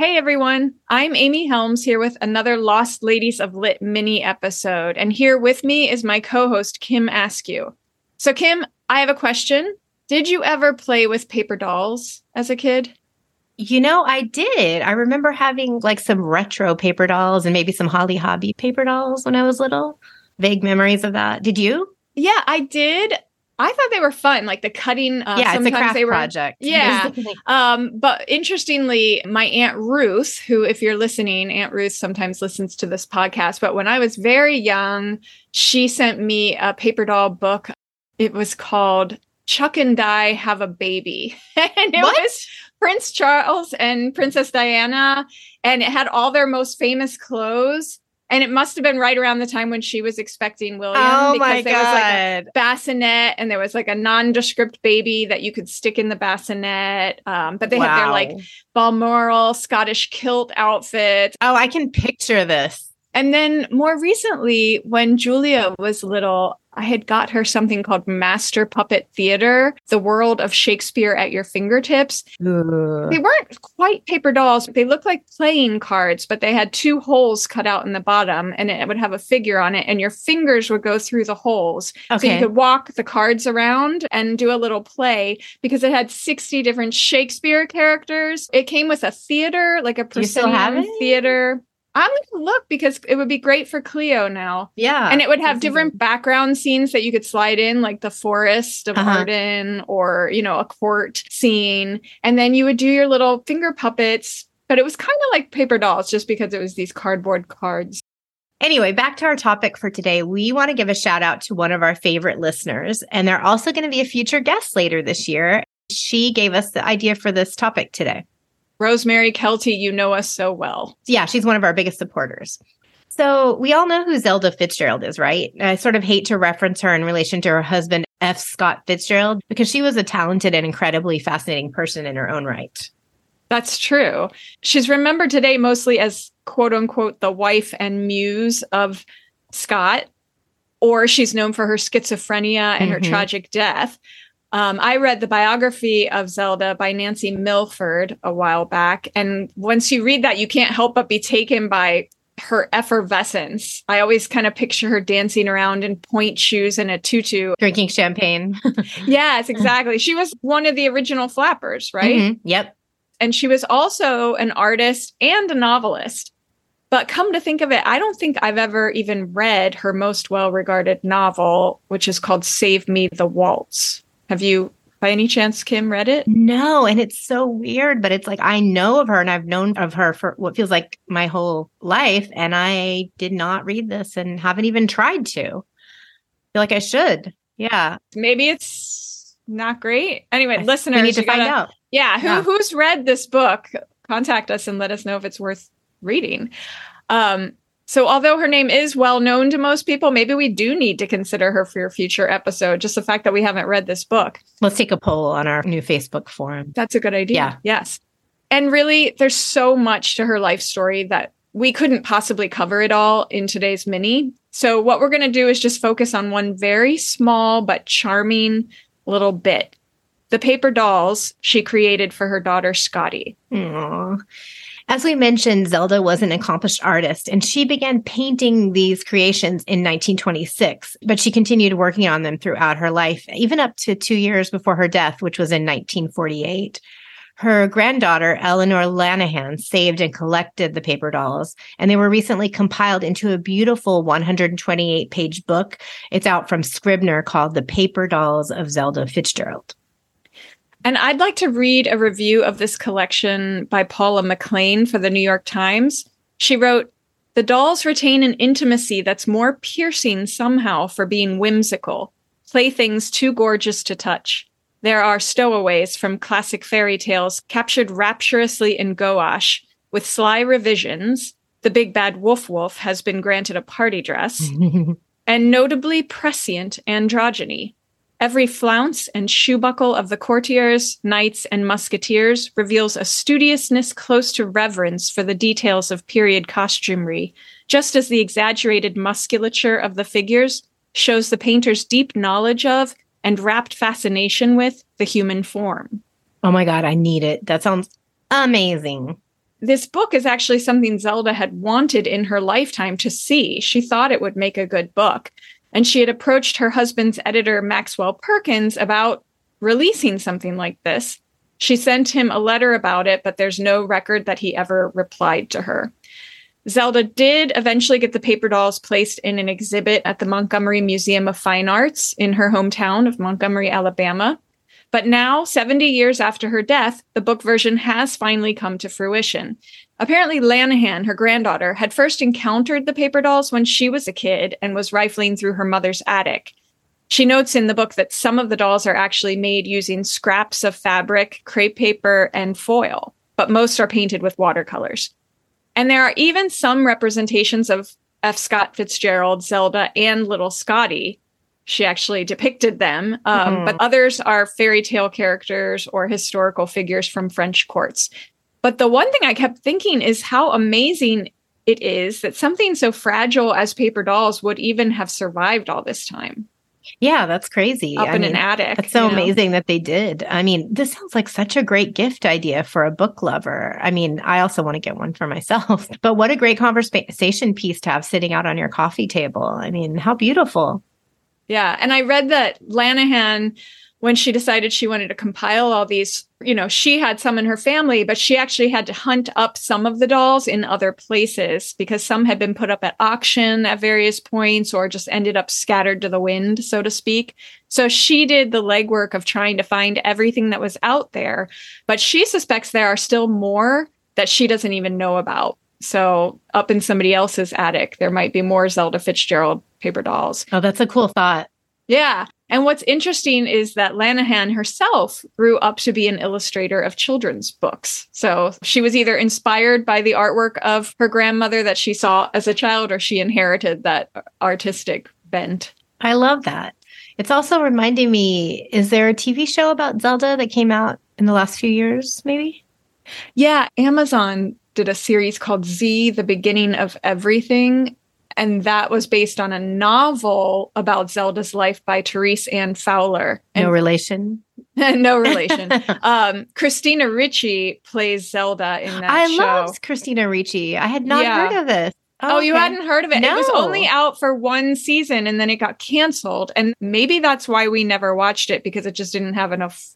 Hey everyone, I'm Amy Helms here with another Lost Ladies of Lit mini episode. And here with me is my co host, Kim Askew. So, Kim, I have a question. Did you ever play with paper dolls as a kid? You know, I did. I remember having like some retro paper dolls and maybe some Holly Hobbie paper dolls when I was little. Vague memories of that. Did you? Yeah, I did. I thought they were fun, like the cutting. Uh, yeah, it's a craft were, project. Yeah. um, but interestingly, my aunt Ruth, who, if you're listening, Aunt Ruth sometimes listens to this podcast. But when I was very young, she sent me a paper doll book. It was called Chuck and Di Have a Baby, and it What? was Prince Charles and Princess Diana, and it had all their most famous clothes. And it must have been right around the time when she was expecting William Oh because there was like a bassinet and there was like a nondescript baby that you could stick in the bassinet. Um, but they had their like Wow. Balmoral Scottish kilt outfit. Oh, I can picture this. And then more recently, when Julia was little, I had got her something called Master Puppet Theater, the world of Shakespeare at your fingertips. Ooh. They weren't quite paper dolls. They looked like playing cards, but they had two holes cut out in the bottom and it would have a figure on it, and your fingers would go through the holes. So you could walk the cards around and do a little play because it had 60 different Shakespeare characters. It came with a theater, like a Do you still have proscenium theater. I'm going to look because it would be great for Cleo now. yeah. And it would have different background scenes that you could slide in, like the forest of Uh-huh. Arden or, you know, a court scene. And then you would do your little finger puppets. But it was kind of like paper dolls just because it was these cardboard cards. Anyway, back to our topic for today. We want to give a shout out to one of our favorite listeners, and they're also going to be a future guest later this year. She gave us the idea for this topic today. Rosemary Kelty, you know us so well. Yeah, she's one of our biggest supporters. So we all know who Zelda Fitzgerald is, right? I sort of hate to reference her in relation to her husband, F. Scott Fitzgerald, because she was a talented and incredibly fascinating person in her own right. That's true. She's remembered today mostly as quote unquote the wife and muse of Scott, or she's known for her schizophrenia and her Mhm. tragic death. Um, I read the biography of Zelda by Nancy Milford a while back. And once you read that, you can't help but be taken by her effervescence. I always kind of picture her dancing around in pointe shoes and a tutu. Drinking champagne. Yes, exactly. She was one of the original flappers, right? Mhm. Yep. and she was also an artist and a novelist. But come to think of it, I don't think I've ever even read her most well regarded novel, which is called Save Me the Waltz. Have you, by any chance, Kim, read it? No, and it's so weird, but it's like I know of her and I've known of her for what feels like my whole life, and I did not read this and haven't even tried to. feel like I should. Yeah, Maybe it's not great. Anyway, I- listeners, we need to find gotta- out. Yeah, who Yeah. who's read this book? Contact us and let us know if it's worth reading. Um, so although her name is well known to most people, maybe we do need to consider her for your future episode. Just the fact that we haven't read this book. Let's take a poll on our new Facebook forum. That's a good idea. Yeah. Yes. And really, there's so much to her life story that we couldn't possibly cover it all in today's mini. So, what we're going to do is just focus on one very small but charming little bit the paper dolls she created for her daughter, Scottie. Aw. As we mentioned, Zelda was an accomplished artist and she began painting these creations in 1926, but she continued working on them throughout her life, even up to two years before her death, which was in 1948. Her granddaughter, Eleanor Lanahan, saved and collected the paper dolls, and they were recently compiled into a beautiful 128 page book. It's out from Scribner called The Paper Dolls of Zelda Fitzgerald. And I'd like to read a review of this collection by Paula McLain for the New York Times. She wrote, The dolls retain an intimacy that's more piercing somehow for being whimsical, playthings too gorgeous to touch. There are stowaways from classic fairy tales captured rapturously in gouache, with sly revisions. The big bad Wolf Wolf has been granted a party dress, and notably prescient androgyny. Every flounce and shoe buckle of the courtiers, knights, and musketeers reveals a studiousness close to reverence for the details of period costumery, just as the exaggerated musculature of the figures shows the painter's deep knowledge of and rapt fascination with the human form. Oh my God, I need it. That sounds amazing. this book is actually something Zelda had wanted in her lifetime to see. She thought it would make a good book. And she had approached her husband's editor, Maxwell Perkins, about releasing something like this. She sent him a letter about it, but there's no record that he ever replied to her. Zelda did eventually get the paper dolls placed in an exhibit at the Montgomery Museum of Fine Arts in her hometown of Montgomery, Alabama. But now, 70 years after her death, the book version has finally come to fruition. Apparently, Lanahan, her granddaughter, had first encountered the paper dolls when she was a kid and was rifling through her mother's attic. She notes in the book that some of the dolls are actually made using scraps of fabric, crepe paper, and foil, but most are painted with watercolors. And there are even some representations of F. Scott Fitzgerald, Zelda, and little Scottie, she actually depicted them, um, mm-hmm. but others are fairy tale characters or historical figures from French courts. But the one thing I kept thinking is how amazing it is that something so fragile as paper dolls would even have survived all this time. Yeah, that's crazy. Up I in mean, an attic. That's so amazing know? that they did. I mean, this sounds like such a great gift idea for a book lover. I mean, I also want to get one for myself. But what a great conversation piece to have sitting out on your coffee table. I mean, how beautiful. Yeah. And I read that Lanahan, when she decided she wanted to compile all these, you know, she had some in her family, but she actually had to hunt up some of the dolls in other places because some had been put up at auction at various points or just ended up scattered to the wind, so to speak. So she did the legwork of trying to find everything that was out there, but she suspects there are still more that she doesn't even know about. So up in somebody else's attic, there might be more Zelda Fitzgerald paper dolls. Oh, that's a cool thought. Yeah. And what's interesting is that Lanahan herself grew up to be an illustrator of children's books. So she was either inspired by the artwork of her grandmother that she saw as a child or she inherited that artistic bent. I love that. It's also reminding me is there a TV show about Zelda that came out in the last few years, maybe? Yeah, Amazon did a series called Z, The Beginning of Everything. And that was based on a novel about Zelda's life by Therese Anne Fowler. And no relation. no relation. um, Christina Ricci plays Zelda in that I show. love Christina Ricci. I had not yeah. heard of this. Oh, oh okay. you hadn't heard of it? No. It was only out for one season and then it got canceled. And maybe that's why we never watched it because it just didn't have enough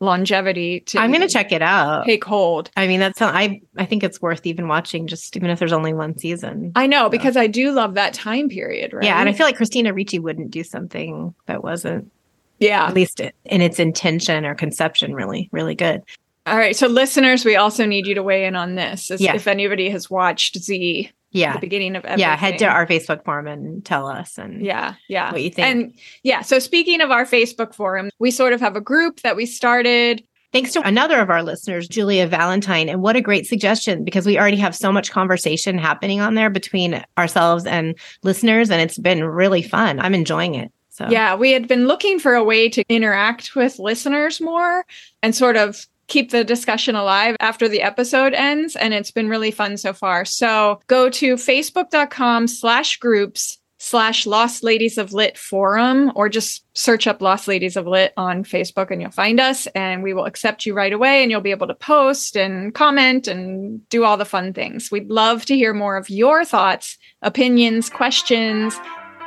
longevity to I'm going to check it out. Take hold. I mean that's I I think it's worth even watching just even if there's only one season. I know so. because I do love that time period, right? Yeah, and I feel like Christina Ricci wouldn't do something that wasn't yeah, at least in its intention or conception really really good. All right, so listeners, we also need you to weigh in on this. yeah. If anybody has watched Z yeah the beginning of everything. yeah head to our facebook forum and tell us and yeah yeah what you think and yeah so speaking of our facebook forum we sort of have a group that we started Thanks to another of our listeners, Julia Valentine. And what a great suggestion because we already have so much conversation happening on there between ourselves and listeners. And it's been really fun. I'm enjoying it. So, yeah, we had been looking for a way to interact with listeners more and sort of keep the discussion alive after the episode ends. And it's been really fun so far. So go to facebook.com slash groups slash Lost Ladies of Lit forum, or just search up Lost Ladies of Lit on Facebook and you'll find us and we will accept you right away and you'll be able to post and comment and do all the fun things. We'd love to hear more of your thoughts, opinions, questions,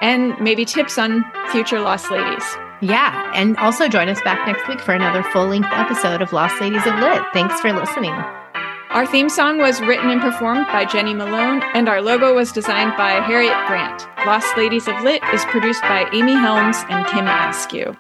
and maybe tips on future Lost Ladies. Yeah. And also join us back next week for another full length episode of Lost Ladies of Lit. Thanks for listening. Our theme song was written and performed by Jenny Malone, and our logo was designed by Harriet Grant. Lost Ladies of Lit is produced by Amy Helms and Kim Askew.